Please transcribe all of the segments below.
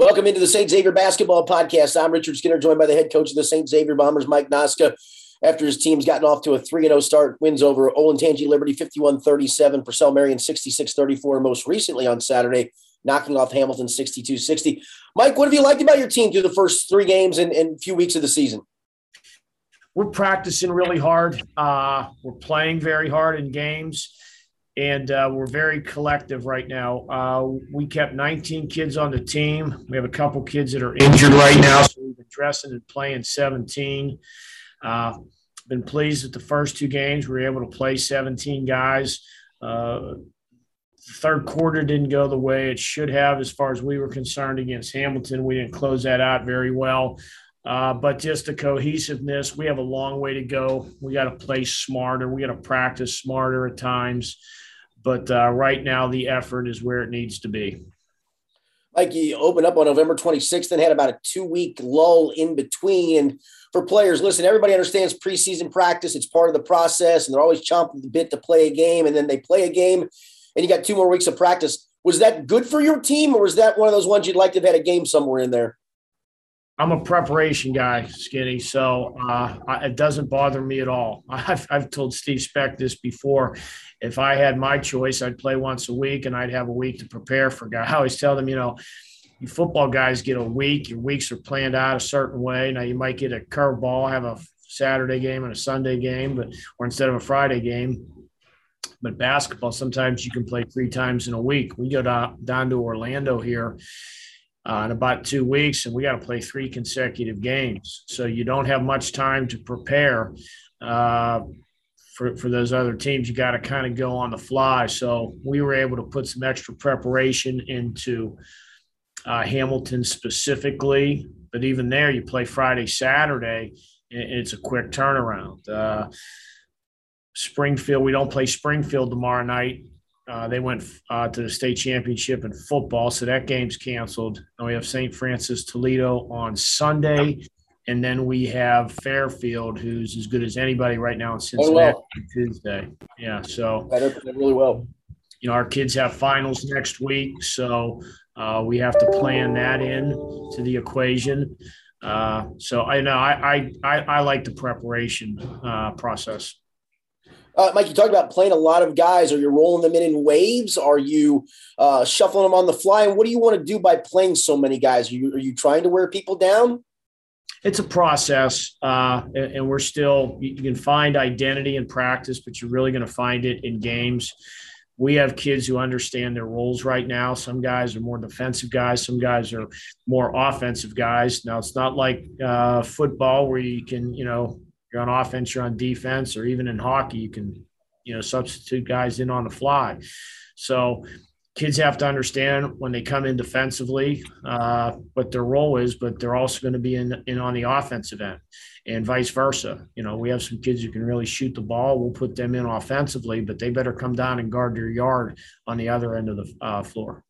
Welcome into the St. Xavier Basketball Podcast. I'm Richard Skinner, joined by the head coach of the St. Xavier Bombers, Mike Noska. After his team's gotten off to a 3 0 start, wins over Olentangy Liberty 51 37, Purcell Marian 66 34, most recently on Saturday, knocking off Hamilton 62 60. Mike, what have you liked about your team through the first three games and, and few weeks of the season? We're practicing really hard. Uh, we're playing very hard in games and uh, we're very collective right now. Uh, we kept 19 kids on the team. We have a couple kids that are injured right now, so we've been dressing and playing 17. Uh, been pleased with the first two games. We were able to play 17 guys. Uh, third quarter didn't go the way it should have, as far as we were concerned against Hamilton. We didn't close that out very well. Uh, but just the cohesiveness, we have a long way to go. We got to play smarter. We got to practice smarter at times. But uh, right now, the effort is where it needs to be. Like you opened up on November 26th and had about a two week lull in between. And for players, listen, everybody understands preseason practice. It's part of the process, and they're always chomping the bit to play a game. And then they play a game, and you got two more weeks of practice. Was that good for your team, or was that one of those ones you'd like to have had a game somewhere in there? I'm a preparation guy, Skinny, so uh, it doesn't bother me at all. I've, I've told Steve Specht this before. If I had my choice, I'd play once a week and I'd have a week to prepare for guys. I always tell them, you know, you football guys get a week. Your weeks are planned out a certain way. Now you might get a curveball, have a Saturday game and a Sunday game, but or instead of a Friday game. But basketball, sometimes you can play three times in a week. We go down to Orlando here uh, in about two weeks, and we got to play three consecutive games. So you don't have much time to prepare uh, for, for those other teams. You got to kind of go on the fly. So we were able to put some extra preparation into uh, Hamilton specifically. But even there, you play Friday, Saturday, and it's a quick turnaround. Uh, Springfield, we don't play Springfield tomorrow night. Uh, they went uh, to the state championship in football, so that game's canceled. And we have St. Francis Toledo on Sunday, and then we have Fairfield, who's as good as anybody right now in Cincinnati well. Tuesday. Yeah, so that really well. You know, our kids have finals next week, so uh, we have to plan that in to the equation. Uh, so I know I, I I like the preparation uh, process. Uh, Mike, you talked about playing a lot of guys. Are you rolling them in in waves? Are you uh, shuffling them on the fly? And what do you want to do by playing so many guys? Are you, are you trying to wear people down? It's a process, uh, and, and, we're still. You can find identity in practice, but you're really going to find it in games. We have kids who understand their roles right now. Some guys are more defensive guys. Some guys are more offensive guys. Now it's not like uh, football where you can, you know, you're on offense, you're on defense, or even in hockey, you can, you know, substitute guys in on the fly. So kids have to understand when they come in defensively uh, what their role is, but they're also going to be in, in on the offensive end and vice versa. You know, we have some kids who can really shoot the ball. We'll put them in offensively, but they better come down and guard their yard on the other end of the uh, floor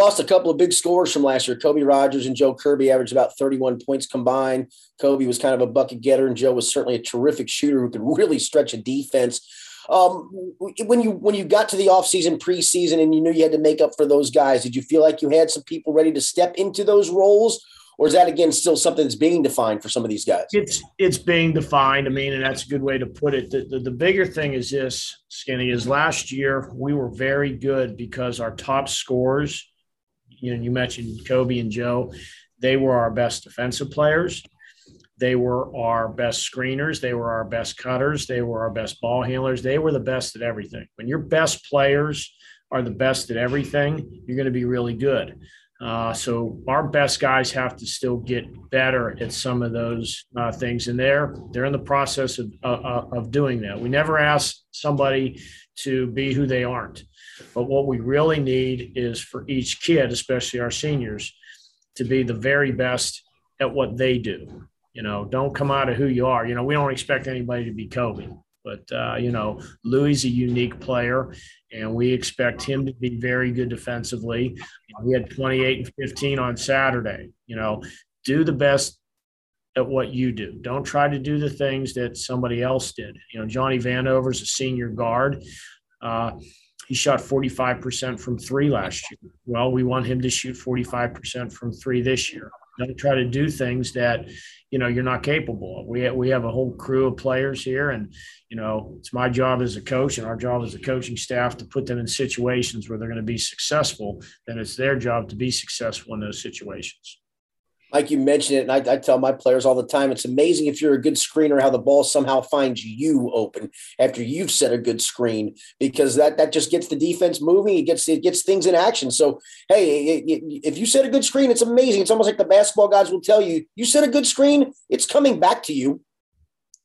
lost a couple of big scores from last year. Kobe Rogers and Joe Kirby averaged about 31 points combined. Kobe was kind of a bucket getter, and Joe was certainly a terrific shooter who could really stretch a defense. Um, when you when you got to the offseason, preseason, and you knew you had to make up for those guys, did you feel like you had some people ready to step into those roles? Or is that again still something that's being defined for some of these guys? It's it's being defined. I mean, and that's a good way to put it. The, the, the bigger thing is this, Skinny, is last year we were very good because our top scorers you know, you mentioned Kobe and Joe. They were our best defensive players. They were our best screeners. They were our best cutters. They were our best ball handlers. They were the best at everything. When your best players are the best at everything, you're going to be really good. Uh, so our best guys have to still get better at some of those uh, things, and they're they're in the process of uh, uh of doing that. We never ask somebody to be who they aren't. But what we really need is for each kid, especially our seniors, to be the very best at what they do. You know, don't come out of who you are. You know, we don't expect anybody to be Kobe, but uh, you know, Louis is a unique player, and we expect him to be very good defensively. We had 28 and 15 on Saturday. You know, do the best at what you do. Don't try to do the things that somebody else did. You know, Johnny Vanover is a senior guard. Uh, he shot 45% from three last year. Well, we want him to shoot 45% from three this year. Don't try to do things that, you know, you're not capable of. We have, we have a whole crew of players here, and you know, it's my job as a coach and our job as a coaching staff to put them in situations where they're going to be successful. Then it's their job to be successful in those situations. Like you mentioned it, and I, I, tell my players all the time, it's amazing if you're a good screener how the ball somehow finds you open after you've set a good screen because that that just gets the defense moving. It gets it gets things in action. So hey, it, it, if you set a good screen, it's amazing. It's almost like the basketball guys will tell you, you set a good screen, it's coming back to you.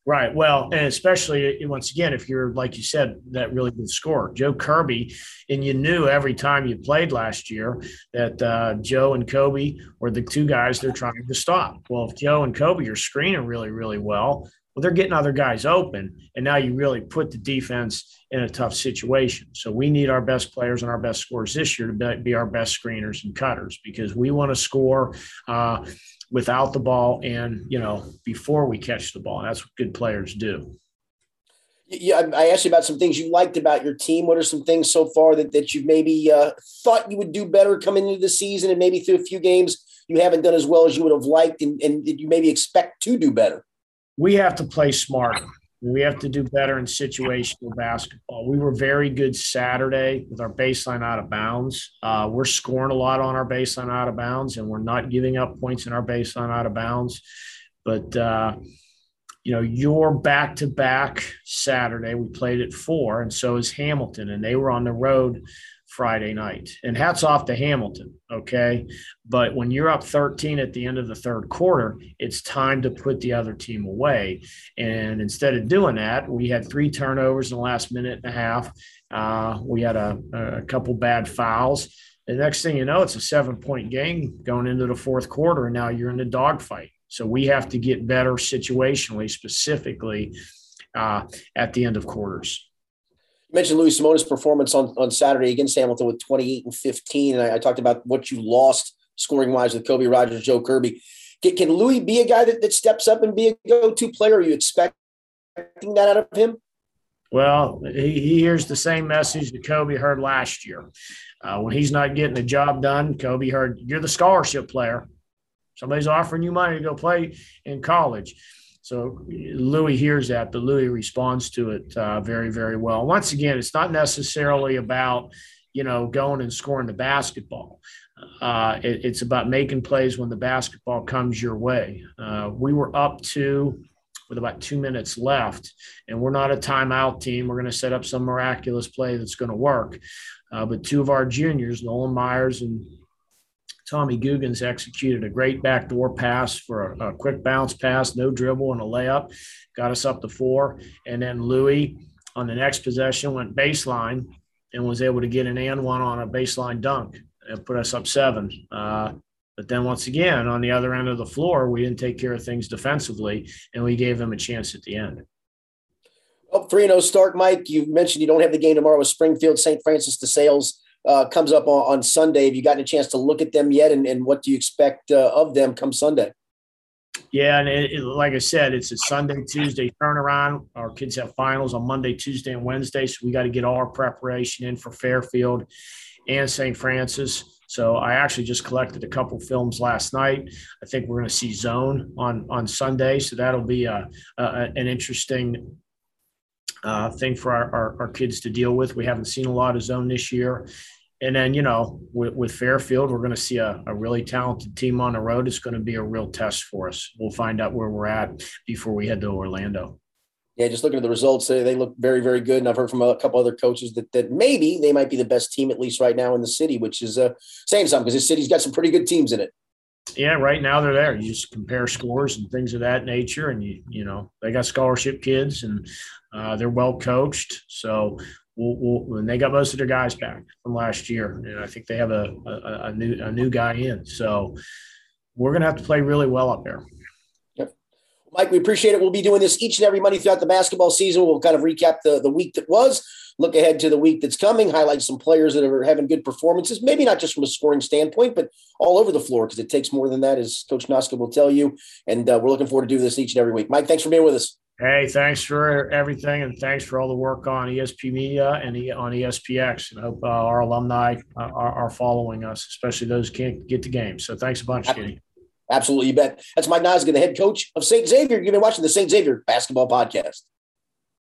Right. Well, and especially uh, once again, if you're like you said, that really good scorer, Joe Kirby, and you knew every time you played last year that uh, Joe and Kobe were the two guys they're trying to stop. Well, if Joe and Kobe are screening really, really well, well, they're getting other guys open, and now you really put the defense in a tough situation. So we need our best players and our best scorers this year to be our best screeners and cutters because we want to score. Uh, without the ball and you know before we catch the ball. That's what good players do. Yeah, I asked you about some things you liked about your team. What are some things so far that, that you've maybe uh, thought you would do better coming into the season, and maybe through a few games you haven't done as well as you would have liked, and, and you maybe expect to do better? We have to play smarter. We have to do better in situational basketball. We were very good Saturday with our baseline out of bounds. Uh, we're scoring a lot on our baseline out of bounds, and we're not giving up points in our baseline out of bounds. But uh, you know, your back to back Saturday, we played at four, and so is Hamilton, and they were on the road Friday night. And hats off to Hamilton, okay? But when you're up 13 at the end of the third quarter, it's time to put the other team away. And instead of doing that, we had three turnovers in the last minute and a half. Uh, we had a, a couple bad fouls. The next thing you know, it's a seven point game going into the fourth quarter, and now you're in the dogfight. So we have to get better situationally, specifically uh, at the end of quarters You mentioned Louis Simone's performance on, on Saturday against Hamilton with 28 and 15. And I, I talked about what you lost scoring wise with Kobe Rogers, Joe Kirby. Can, can Louis be a guy that, that steps up and be a go to player? Are you expecting that out of him? Well, he, he hears the same message that Kobe heard last year. Uh, when he's not getting the job done, Kobe heard, You're the scholarship player. Somebody's offering you money to go play in college. So Louis hears that, but Louis responds to it uh, very, very well. Once again, it's not necessarily about you know going and scoring the basketball. Uh, it, it's about making plays when the basketball comes your way. Uh, we were up to with about two minutes left, and we're not a timeout team. We're going to set up some miraculous play that's going to work. Uh, but two of our juniors, Nolan Myers and Tommy Guggens executed a great backdoor pass for a, a, quick bounce pass, no dribble and a layup, got us up to four. And then Louis on the next possession went baseline and was able to get an and one on a baseline dunk and put us up seven. Uh, but then once again, on the other end of the floor, we didn't take care of things defensively and we gave them a chance at the end. Well, 3 0 start, Mike. You mentioned you don't have the game tomorrow with Springfield, St. Francis DeSales uh, comes up on, on, Sunday. Have you gotten a chance to look at them yet? And, and what do you expect uh, of them come Sunday? Yeah, and it, it, like I said, it's a Sunday, Tuesday turnaround. Our kids have finals on Monday, Tuesday, and Wednesday, so we got to get all our preparation in for Fairfield and St. Francis. So I actually just collected a couple films last night. I think we're going to see zone on on Sunday, so that'll be a, a an interesting uh, thing for our, our, our, kids to deal with. We haven't seen a lot of zone this year. And then, you know, with, with Fairfield, we're going to see a, a, really talented team on the road. It's going to be a real test for us. We'll find out where we're at before we head to Orlando. Yeah, just looking at the results, they, look very, very good. And I've heard from a couple other coaches that, that maybe they might be the best team, at least right now in the city, which is uh, saying something because this city's got some pretty good teams in it. Yeah, right now they're there. You just compare scores and things of that nature, and you you know they got scholarship kids and uh, they're well coached. So we'll, we'll, and they got most of their guys back from last year, and I think they have a, a, a new a new guy in. So we're gonna have to play really well up there. Yep. Mike, we appreciate it. We'll be doing this each and every Monday throughout the basketball season. We'll kind of recap the, the week that was, look ahead to the week that's coming, highlight some players that are having good performances, maybe not just from a scoring standpoint, but all over the floor because it takes more than that, as Coach Noska will tell you. And uh, we're looking forward to do this each and every week. Mike, thanks for being with us. Hey, thanks for everything, and thanks for all the work on ESP Media and on ESPX. And I hope uh, our alumni uh, are, are, following us, especially those who can't get to games. So thanks a bunch, Skinny. Absolutely, you bet. That's Mike Noska, the head coach of St. Xavier. You've been watching the St. Xavier Basketball Podcast.